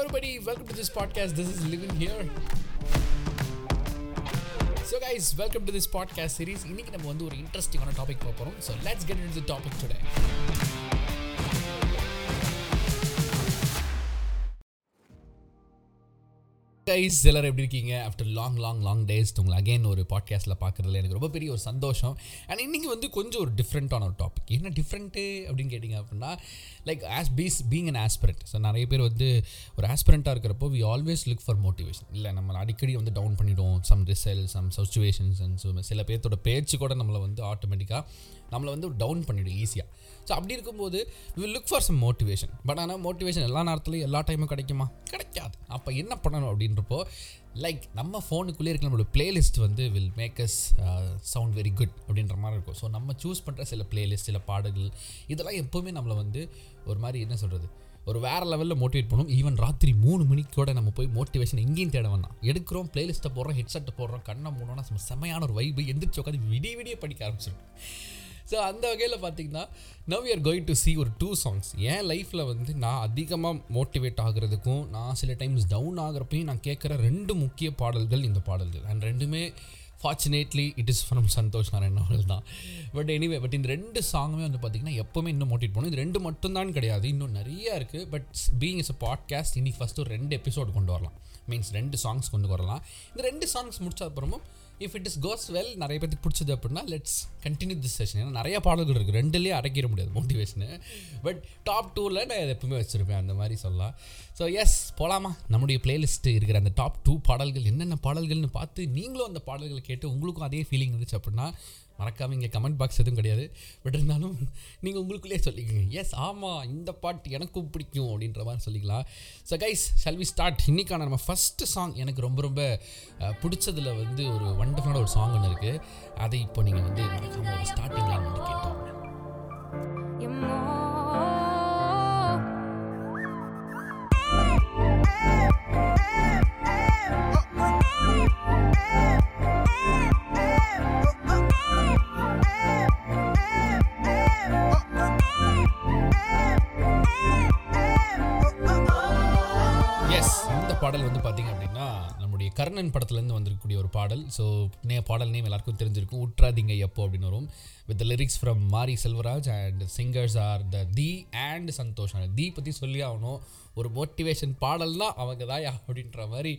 everybody, welcome to this podcast. This is Living here. So guys welcome to this podcast series இன்னைக்கு நம்ம வந்து ஒரு இன்ட்ரெஸ்டிங்கான topic பார்க்க போகிறோம் so let's get in the topic today guys எல்லாரும் எப்படி இருக்கீங்க? After long long long days உங்களை அகைன் ஒரு பாட்காஸ்ட்டில் பார்க்குறதுல எனக்கு ரொம்ப பெரிய ஒரு சந்தோஷம். அண்ட் இன்றைக்கி வந்து கொஞ்சம் ஒரு டிஃப்ரெண்ட்டான ஒரு டாபிக் என்ன டிஃப்ரெண்ட்டு அப்படின்னு கேட்டிங்க அப்படின்னா like as peace being an aspirant so நிறைய பேர் வந்து ஒரு ஆஸ்பிரண்ட்டாக இருக்கிறப்போ we always look for motivation இல்லை நம்ம அடிக்கடி வந்து டவுன் பண்ணிவிடுவோம் some result some situations and so சில பேர்த்தோட பேச்சு கூட நம்மளை வந்து ஆட்டோமேட்டிக்காக நம்மளை வந்து டவுன் பண்ணிவிடும் ஈஸியாக ஸோ அப்படி இருக்கும்போது will look for some motivation but ஆனால் மோட்டிவேஷன் எல்லா நேரத்துலையும் எல்லா டைமும் கிடைக்குமா? கிடைக்காது. அப்போ என்ன பண்ணணும் அப்படின்றப்போ லைக் நம்ம ஃபோனுக்குள்ளே இருக்க நம்மளோட பிளேலிஸ்ட் வந்து will make us sound very good அப்படின்ற மாதிரி இருக்கும். ஸோ நம்ம சூஸ் பண்ணுற சில பிளேலிஸ்ட் சில பாடல்கள் இதெல்லாம் எப்போவுமே நம்மளை வந்து ஒரு மாதிரி என்ன சொல்கிறது ஒரு வேறு லெவலில் மோட்டிவேட் பண்ணும். ஈவன் ராத்திரி மூணு மணிக்கோட நம்ம போய் மோட்டிவேஷன் எங்கேயும் தேட வேணாம். எடுக்கிறோம் பிளேலிஸ்ட்டை போடுறோம் ஹெட்செட்டை போடுறோம் கண்ணை மூணுன்னா செம்மையான ஒரு வைப்பு எந்திரிச்சு உட்காந்து விடிய விடிய படிக்க ஆரம்பிச்சிருக்கும். ஸோ அந்த வகையில் பார்த்தீங்கன்னா now you're going to see ஒரு டூ சாங்ஸ் என் லைஃப்பில் வந்து நான் அதிகமாக மோட்டிவேட் ஆகிறதுக்கும் நான் சில டைம்ஸ் டவுன் ஆகிறப்பையும் நான் கேட்குற ரெண்டு முக்கிய பாடல்கள் இந்த பாடல்கள். அண்ட் ரெண்டுமே fortunately it is from Santhosh Narayan அவர்கள் தான். பட் எனிவே பட் இந்த ரெண்டு சாங்குமே வந்து பார்த்திங்கன்னா எப்போவுமே இன்னும் மோட்டிவேட் பண்ணும். இது ரெண்டு மட்டும்தான் கிடையாது இன்னும் நிறையா இருக்குது but being is a podcast இன்னைக்கு ஃபஸ்ட்டு ஒரு ரெண்டு எபிசோடு கொண்டு வரலாம். மீன்ஸ் ரெண்டு சாங்ஸ் கொண்டு வரலாம். இந்த ரெண்டு சாங்ஸ் முடிச்ச அப்புறமும் if it is goes well நிறைய பேருக்கு பிடிச்சது அப்படின்னா லெட்ஸ் கண்டினியூ திஸ் செஷன் ஏன்னா நிறைய பாடல்கள் இருக்குது ரெண்டுலேயே அடக்கிட முடியாது மோட்டிவேஷனு பட் டாப் டூவில் நான் இதை எப்பவுமே வச்சுருப்பேன் அந்த மாதிரி சொல்லலாம். ஸோ எஸ் போகலாமா நம்முடைய பிளேலிஸ்ட்டு இருக்கிற அந்த டாப் டூ பாடல்கள் என்னென்ன பாடல்கள்னு பார்த்து நீங்களும் அந்த பாடல்களை கேட்டு உங்களுக்கும் அதே ஃபீலிங் இருந்துச்சு அப்படின்னா மறக்காமல் இங்கே கமெண்ட் பாக்ஸ் எதுவும் கிடையாது. பட் இருந்தாலும் நீங்கள் உங்களுக்குள்ளே சொல்லிக்கோங்க. எஸ் ஆமாம் இந்த பாட்டு எனக்கும் பிடிக்கும் அப்படின்ற மாதிரி சொல்லிக்கலாம். So guys shall we start இன்றைக்கான நம்ம ஃபஸ்ட்டு சாங் எனக்கு ரொம்ப ரொம்ப பிடிச்சதில் வந்து ஒரு வண்டர்ஃபுல்லான ஒரு சாங் ஒன்று இருக்குது அதை இப்போ நீங்கள் வந்து மறக்காமல் ஒரு ஸ்டார்டிங் லைன் வந்து கேட்டோம். பாடல் வந்து பார்த்தீங்க கர்ணன் படத்துலேருந்து வந்திருக்கக்கூடிய ஒரு பாடல். ஸோ நே பாடல் நேம் எல்லாருக்கும் தெரிஞ்சிருக்கும். உட்ராதிங்க எப்போ அப்படின்னு வரும். With lyrics from Mari Selvaraj and singers are the the and Santhosh the பற்றி சொல்லி ஆகணும். ஒரு மோட்டிவேஷன் பாடல்னா அவங்க தாயா அப்படின்ற மாதிரி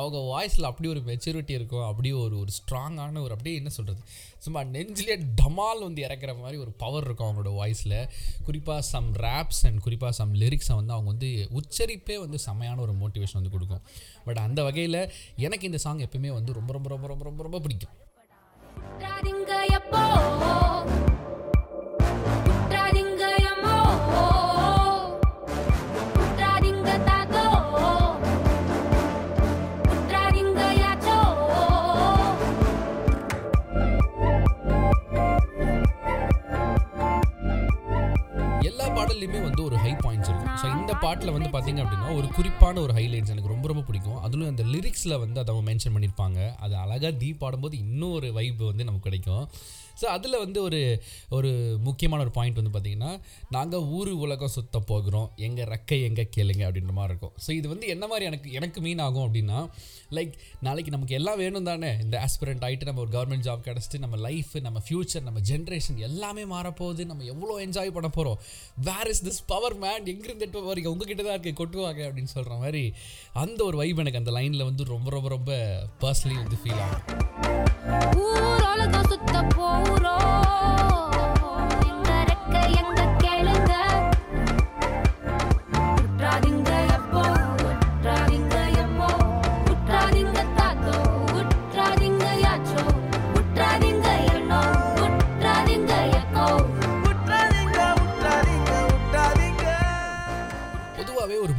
அவங்க வாய்ஸில் அப்படி ஒரு மெச்சூரிட்டி இருக்கும். அப்படியே ஒரு ஒரு ஸ்ட்ராங்கான ஒரு அப்படியே என்ன சொல்கிறது சும்மா நெஞ்சிலே டமால் வந்து இறக்குற மாதிரி ஒரு பவர் இருக்கும் அவங்களோட வாய்ஸில் குறிப்பாக சம் ரேப்ஸ் அண்ட் குறிப்பாக சம் லிரிக்ஸை வந்து அவங்க வந்து உச்சரிப்பே வந்து செம்மையான ஒரு மோட்டிவேஷன் வந்து கொடுக்கும். பட் அந்த வகையில் எனக்கு இந்த சாங் எப்பவுமே வந்து ரொம்ப ரொம்ப ரொம்ப ரொம்ப ரொம்ப ரொம்ப பிடிக்கும். ஸோ இந்த பாட்டில் வந்து பார்த்தீங்க அப்படின்னா ஒரு குறிப்பான ஒரு ஹைலைட்ஸ் எனக்கு ரொம்ப ரொம்ப பிடிக்கும். அதுலேயும் அந்த லிரிக்ஸில் வந்து அதை அவங்க மென்ஷன் பண்ணியிருப்பாங்க. அது அழகாக தீ பாடும்போது இன்னும் ஒரு வைப் வந்து நமக்கு கிடைக்கும். ஸோ அதில் வந்து ஒரு ஒரு முக்கியமான ஒரு பாயிண்ட் வந்து பார்த்திங்கன்னா நாங்கள் ஊர் உலகம் சுத்த போகிறோம். எங்கள் ரெக்கை எங்கே கேளுங்க அப்படின்ற மாதிரி இருக்கும். ஸோ இது வந்து என்ன மாதிரி எனக்கு எனக்கு மீன் ஆகும் அப்படின்னா லைக் நாளைக்கு நமக்கு எல்லாம் வேணும் தானே? இந்த ஆஸ்பிரண்ட் ஆகிட்டு நம்ம ஒரு கவர்மெண்ட் ஜாப் கிடச்சிட்டு நம்ம லைஃப் நம்ம ஃப்யூச்சர் நம்ம ஜென்ரேஷன் எல்லாமே மாறப்போகுது. நம்ம எவ்வளோ என்ஜாய் பண்ண போகிறோம் where is this power man எங்கிருந்து எட்டு வரைக்கும் உங்ககிட்ட தான் இருக்கு கொட்டுவாங்க அப்படின்னு சொல்கிற மாதிரி அந்த ஒரு வைப் எனக்கு அந்த லைனில் வந்து ரொம்ப ரொம்ப ரொம்ப பர்சனலி வந்து ஃபீல் ஆகும்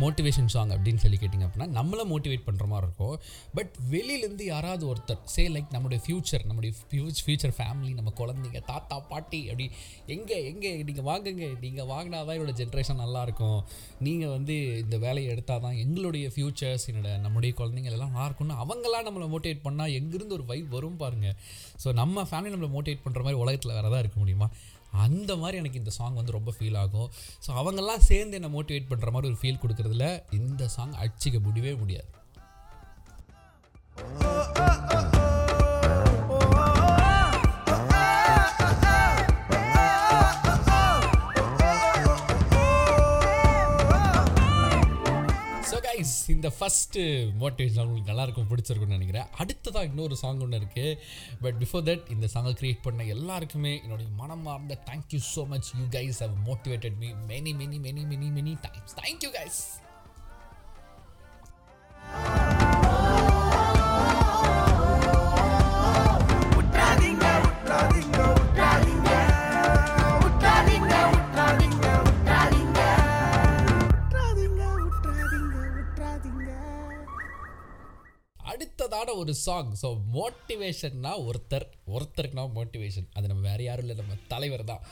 மோட்டிவேஷன் சாங் அப்படின்னு சொல்லி கேட்டிங்க அப்படின்னா நம்மளை மோட்டிவேட் பண்ணுற மாதிரி இருக்கும். பட் வெளியிலேருந்து யாராவது ஒருத்தர் சே லைக் நம்மளுடைய ஃப்யூச்சர் நம்முடைய ஃப்யூச்சர் ஃபேமிலி நம்ம குழந்தைங்க தாத்தா பாட்டி அப்படி எங்கே எங்கே நீங்கள் வாங்குங்க நீங்கள் வாங்கினா தான் என்னோட ஜென்ரேஷன் நல்லாயிருக்கும் நீங்கள் வந்து இந்த வேலையை எடுத்தால் தான் எங்களுடைய ஃப்யூச்சர்ஸ் என்னோட நம்முடைய குழந்தைங்க எல்லாம் நல்லா இருக்கும்னு அவங்களாம் நம்மளை மோட்டிவேட் பண்ணால் எங்கேருந்து ஒரு வைப் வரும் பாருங்கள் ஸோ நம்ம ஃபேமிலி நம்மளை மோட்டிவேட் பண்ணுற மாதிரி உலகத்தில் வேறு தான் இருக்க முடியுமா? அந்த மாதிரி எனக்கு இந்த சாங் வந்து ரொம்ப ஃபீல் ஆகும். ஸோ அவங்கெல்லாம் சேர்ந்து என்னை மோட்டிவேட் பண்ணுற மாதிரி ஒரு ஃபீல் கொடுக்குறதுல இந்த சாங் அடிச்சிக்க முடியவே முடியாது. Oh, oh. இந்த ஃபஸ்ட்டு மோட்டிவேஷன் உங்களுக்கு நல்லாயிருக்கும் பிடிச்சிருக்குன்னு பிடிச்சிருக்கும்னு நினைக்கிறேன். அடுத்ததாக இன்னொரு சாங் ஒன்று இருக்குது பட் பிஃபோர் தட் இந்த சாங்கை க்ரியேட் பண்ண எல்லாருக்குமே என்னுடைய மனமார்ந்த thank you so much you guys have motivated me many many many many many times thank you guys அடுத்ததான ஒரு சாங் ஸோ மோட்டிவேஷன்னா ஒருத்தர். ஒருத்தருக்குனா மோட்டிவேஷன் அது நம்ம வேறு யாரும் இல்லை நம்ம தலைவர் தான்.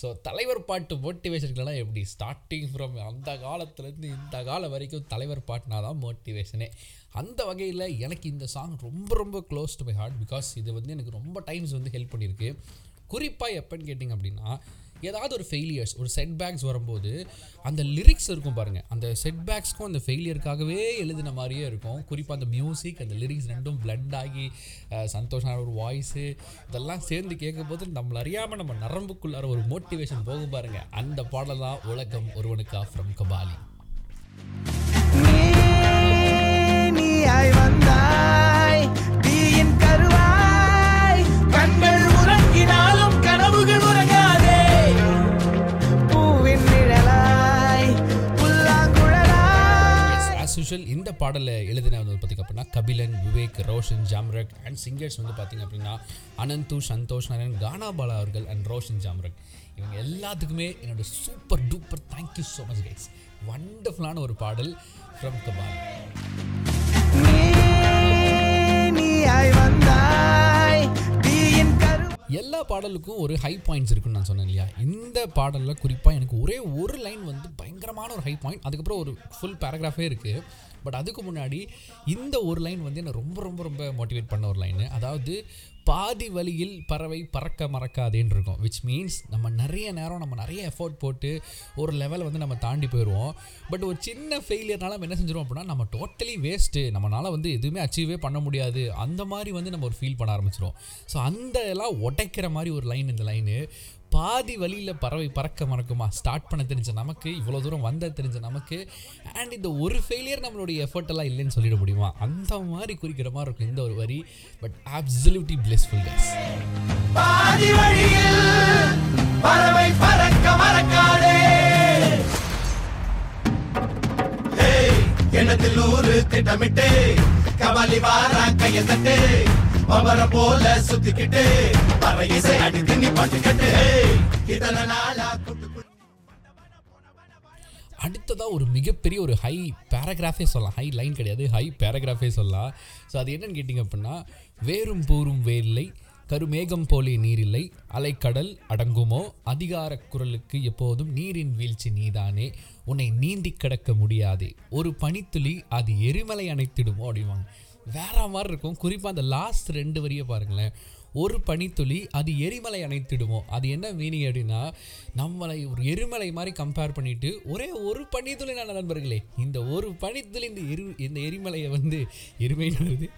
ஸோ தலைவர் பாட்டு மோட்டிவேஷனுக்குலாம் எப்படி? ஸ்டார்டிங் ஃப்ரம் அந்த காலத்துலேருந்து இந்த காலம் வரைக்கும் தலைவர் பாட்டுனா தான் மோட்டிவேஷனே அந்த வகையில் எனக்கு இந்த சாங் ரொம்ப ரொம்ப close to my heart because இது வந்து எனக்கு ரொம்ப டைம்ஸ் வந்து ஹெல்ப் பண்ணியிருக்கு. குறிப்பாக எப்போன்னு கேட்டிங்க அப்படின்னா ஏதாவது ஒரு ஃபெயிலியர்ஸ் ஒரு செட்பேக்ஸ் வரும்போது அந்த லிரிக்ஸ் இருக்கும் பாருங்கள் அந்த செட்பேக்ஸ்க்கும் அந்த ஃபெயிலியருக்காகவே எழுதின மாதிரியே இருக்கும். குறிப்பாக அந்த மியூசிக் அந்த லிரிக்ஸ் ரெண்டும் பிளண்ட் ஆகி சந்தோஷமான ஒரு வாய்ஸு இதெல்லாம் சேர்ந்து கேட்கும்போது நம்மள அறியாமல் நம்ம நரம்புக்குள்ளார ஒரு மோட்டிவேஷன் போகும் பாருங்கள் அந்த பாடல் தான் உலகம் ஒருவனுக்கா ஃப்ரம் கபாலி நீ நீயாய் ஆஸ் யூஷுவல் இந்த பாடலை எழுதின வந்து பார்த்திங்க அப்படின்னா கபிலன் விவேக் ரோஷன் ஜாம்ரக் அண்ட் சிங்கர்ஸ் வந்து பார்த்திங்க அப்படின்னா அனந்து சந்தோஷ் நாராயண் கானா பாலா அவர்கள் அண்ட் ரோஷன் ஜாம்ரக். இவங்க எல்லாத்துக்குமே என்னோட super duper thank you so much guys வண்டர்ஃபுல்லான ஒரு பாடல் ஃப்ரம் கபாலி பாடலுக்கும் ஒரு ஹை பாயிண்ட்ஸ் இருக்குன்னு நான் சொன்னேன் இல்லையா? இந்த பாடலில் குறிப்பாக எனக்கு ஒரே ஒரு லைன் வந்து பயங்கரமான ஒரு ஹை பாயிண்ட் அதுக்கப்புறம் ஒரு ஃபுல் பேராகிராஃபே இருக்குது பட் அதுக்கு முன்னாடி இந்த ஒரு லைன் வந்து என்னை ரொம்ப ரொம்ப ரொம்ப மோட்டிவேட் பண்ண ஒரு லைனு அதாவது பாதி வழியில் பறவை பறக்க மறக்காதேன்னு இருக்கும். விச் மீன்ஸ் நம்ம நிறைய நேரம் நம்ம நிறைய எஃபோர்ட் போட்டு ஒரு லெவலை வந்து நம்ம தாண்டி போயிடுவோம் பட் ஒரு சின்ன ஃபெயிலியர்னால நம்ம என்ன செஞ்சிருவோம் அப்படின்னா நம்ம டோட்டலி வேஸ்ட்டு நம்மளால் வந்து எதுவுமே அச்சீவே பண்ண முடியாது. அந்த மாதிரி வந்து நம்ம ஒரு ஃபீல் பண்ண ஆரம்பிச்சிடும் ஸோ அந்த எல்லாம் உடைக்கிற மாதிரி ஒரு லைன் இந்த லைனு பாதி வழியில் பறவை பறக்க மறக்குமா? ஸ்டார்ட் பண்ண தெரிஞ்ச நமக்கு இவ்வளோ தூரம் வந்த தெரிஞ்ச நமக்கு அண்ட் இந்த ஒரு ஃபெயிலியர் நம்மளுடைய எஃபர்ட் எல்லாம் இல்லைன்னு சொல்லிட முடியுமா? அந்த மாதிரி குறிக்கிற மாதிரி இருக்கும் இந்த ஒரு வரி. But absolutely blessful guys. பாதி வழியில் பறவை பறக்க மறக்காதே. ஏய், எண்ணத்தில் திட்டமிட்டு கபாலி வாரா கைய பம்பர போல சுத்திக்கிட்டு பற இசை அடித்து நீ பாட்டு கட்டு நாளா அடுத்ததாக ஒரு மிகப்பெரிய ஒரு ஹை பேராகிராஃபே சொல்லலாம். ஹை லைன் கிடையாது ஹை பேராகிராஃபே சொல்லலாம். ஸோ அது என்னன்னு கேட்டிங்க அப்படின்னா வேறும் பூரும் வேரில்லை கருமேகம் போலே நீரில்லை அலைக்கடல் அடங்குமோ? அதிகார குரலுக்கு எப்போதும் நீரின் வீழ்ச்சி நீதானே உன்னை நீந்தி கடக்க முடியாதே. ஒரு பனித்துளி அது எரிமலை அணைத்திடுமோ? அப்படிவாங்க வேற மாதிரி இருக்கும். குறிப்பாக அந்த லாஸ்ட் ரெண்டு வரியை பாருங்களேன். ஒரு பனித்துளி அது எரிமலை அணைத்திடுமோ? அது என்ன மீனிங் அப்படின்னா நம்மளை ஒரு எரிமலை மாதிரி கம்பேர் பண்ணிட்டு ஒரே ஒரு பனித்துளி நான் நண்பர்களே இந்த ஒரு பனித்துளி இந்த எரி இந்த எரிமலையை வந்து எருமைன்னு வருது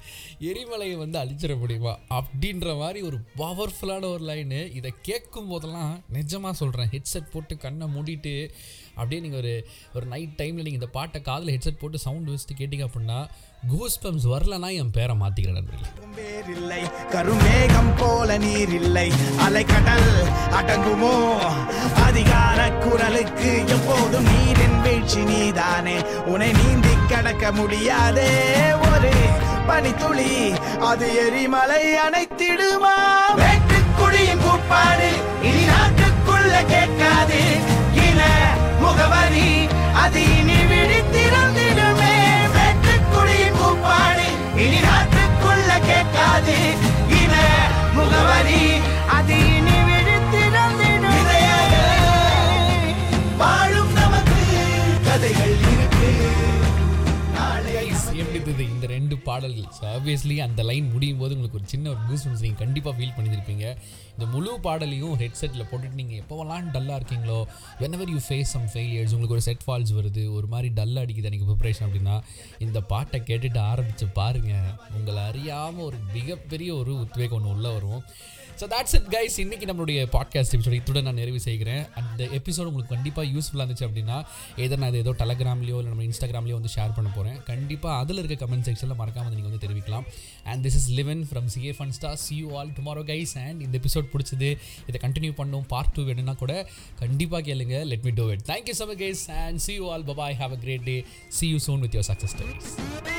எரிமலையை வந்து அழிச்சிட முடியுமா? அப்படின்ற மாதிரி ஒரு பவர்ஃபுல்லான ஒரு லைனு இதை கேட்கும் போதெல்லாம் நிஜமாக சொல்கிறேன் ஹெட்செட் போட்டு கண்ணை மூடிட்டு அப்படியே நீங்கள் ஒரு ஒரு நைட் டைமில் நீங்கள் இந்த பாட்டை காதில் ஹெட்செட் போட்டு சவுண்ட் வச்சுட்டு கேட்டிங்க அப்படின்னா கூஸ்பம்ஸ் வரலனா என் பேரை மாத்திக்கிறேன் நண்பர்களே. வேறில்லை கருமேகம் போல நீர் இல்லை அலைக்கடல் அடங்குமோ? அதிகார குரலுக்கு எப்போதும் நீரின் வீழ்ச்சி நீதானே. உன்னை நீந்தி கடக்க முடியாதே. ஒரு பனித்துளி அது எரிமலை அணைத்திடுமா? ಮುಗವರಿ இந்த ரெண்டு பாடல்கள். ஸோ ஆப்வியஸ்லி அந்த லைன் முடியும் போது உங்களுக்கு ஒரு சின்ன ஒரு கூஸ் நீங்கள் கண்டிப்பாக ஃபீல் பண்ணியிருப்பீங்க. இந்த முழு பாடலையும் ஹெட்செட்டில் போட்டுட்டு நீங்கள் எப்போவெல்லாம் டல்லாக இருக்கீங்களோ whenever you face some failures உங்களுக்கு ஒரு செட் ஃபால்ஸ் வருது ஒரு மாதிரி டல் அடிக்குது எனக்கு ப்ரிப்ரேஷன் அப்படின்னா இந்த பாட்டை கேட்டுட்டு ஆரம்பித்து பாருங்கள் உங்களை அறியாமல் ஒரு மிகப்பெரிய ஒரு உத்வேகம் ஒன்று உள்ளே வரும். ஸோ தாட்ஸ் இட் கைஸ் இன்றைக்கி நம்மளுடைய பாட்காஸ்ட் எபிசோட் இத்துடன் நான் நிறைவு செய்கிறேன். அந்த எபிசோடு உங்களுக்கு கண்டிப்பாக யூஸ்ஃபுல்லாக இருந்துச்சு அப்படின்னா ஏதோ நான் ஏதோ டெலகிராம்லையோ இல்லை நம்ம இன்ஸ்டாகிராம்லையோ வந்து ஷேர் பண்ண போகிறேன் கண்டிப்பாக அதில் இருக்க கமெண்ட் செக்ஷனில் மறக்காமல் நீங்கள் வந்து தெரிவிக்கலாம். And this is living from CA fun star see you all tomorrow guys and இந்த எபிசோட் பிடிச்சது இதை கண்டினியூ பண்ணும். பார்ட் டூ வேணும்னா கூட கண்டிப்பாக கேளுங்க. Let me do it thank you so much guys and see you all bye bye have a great day see you soon with your success success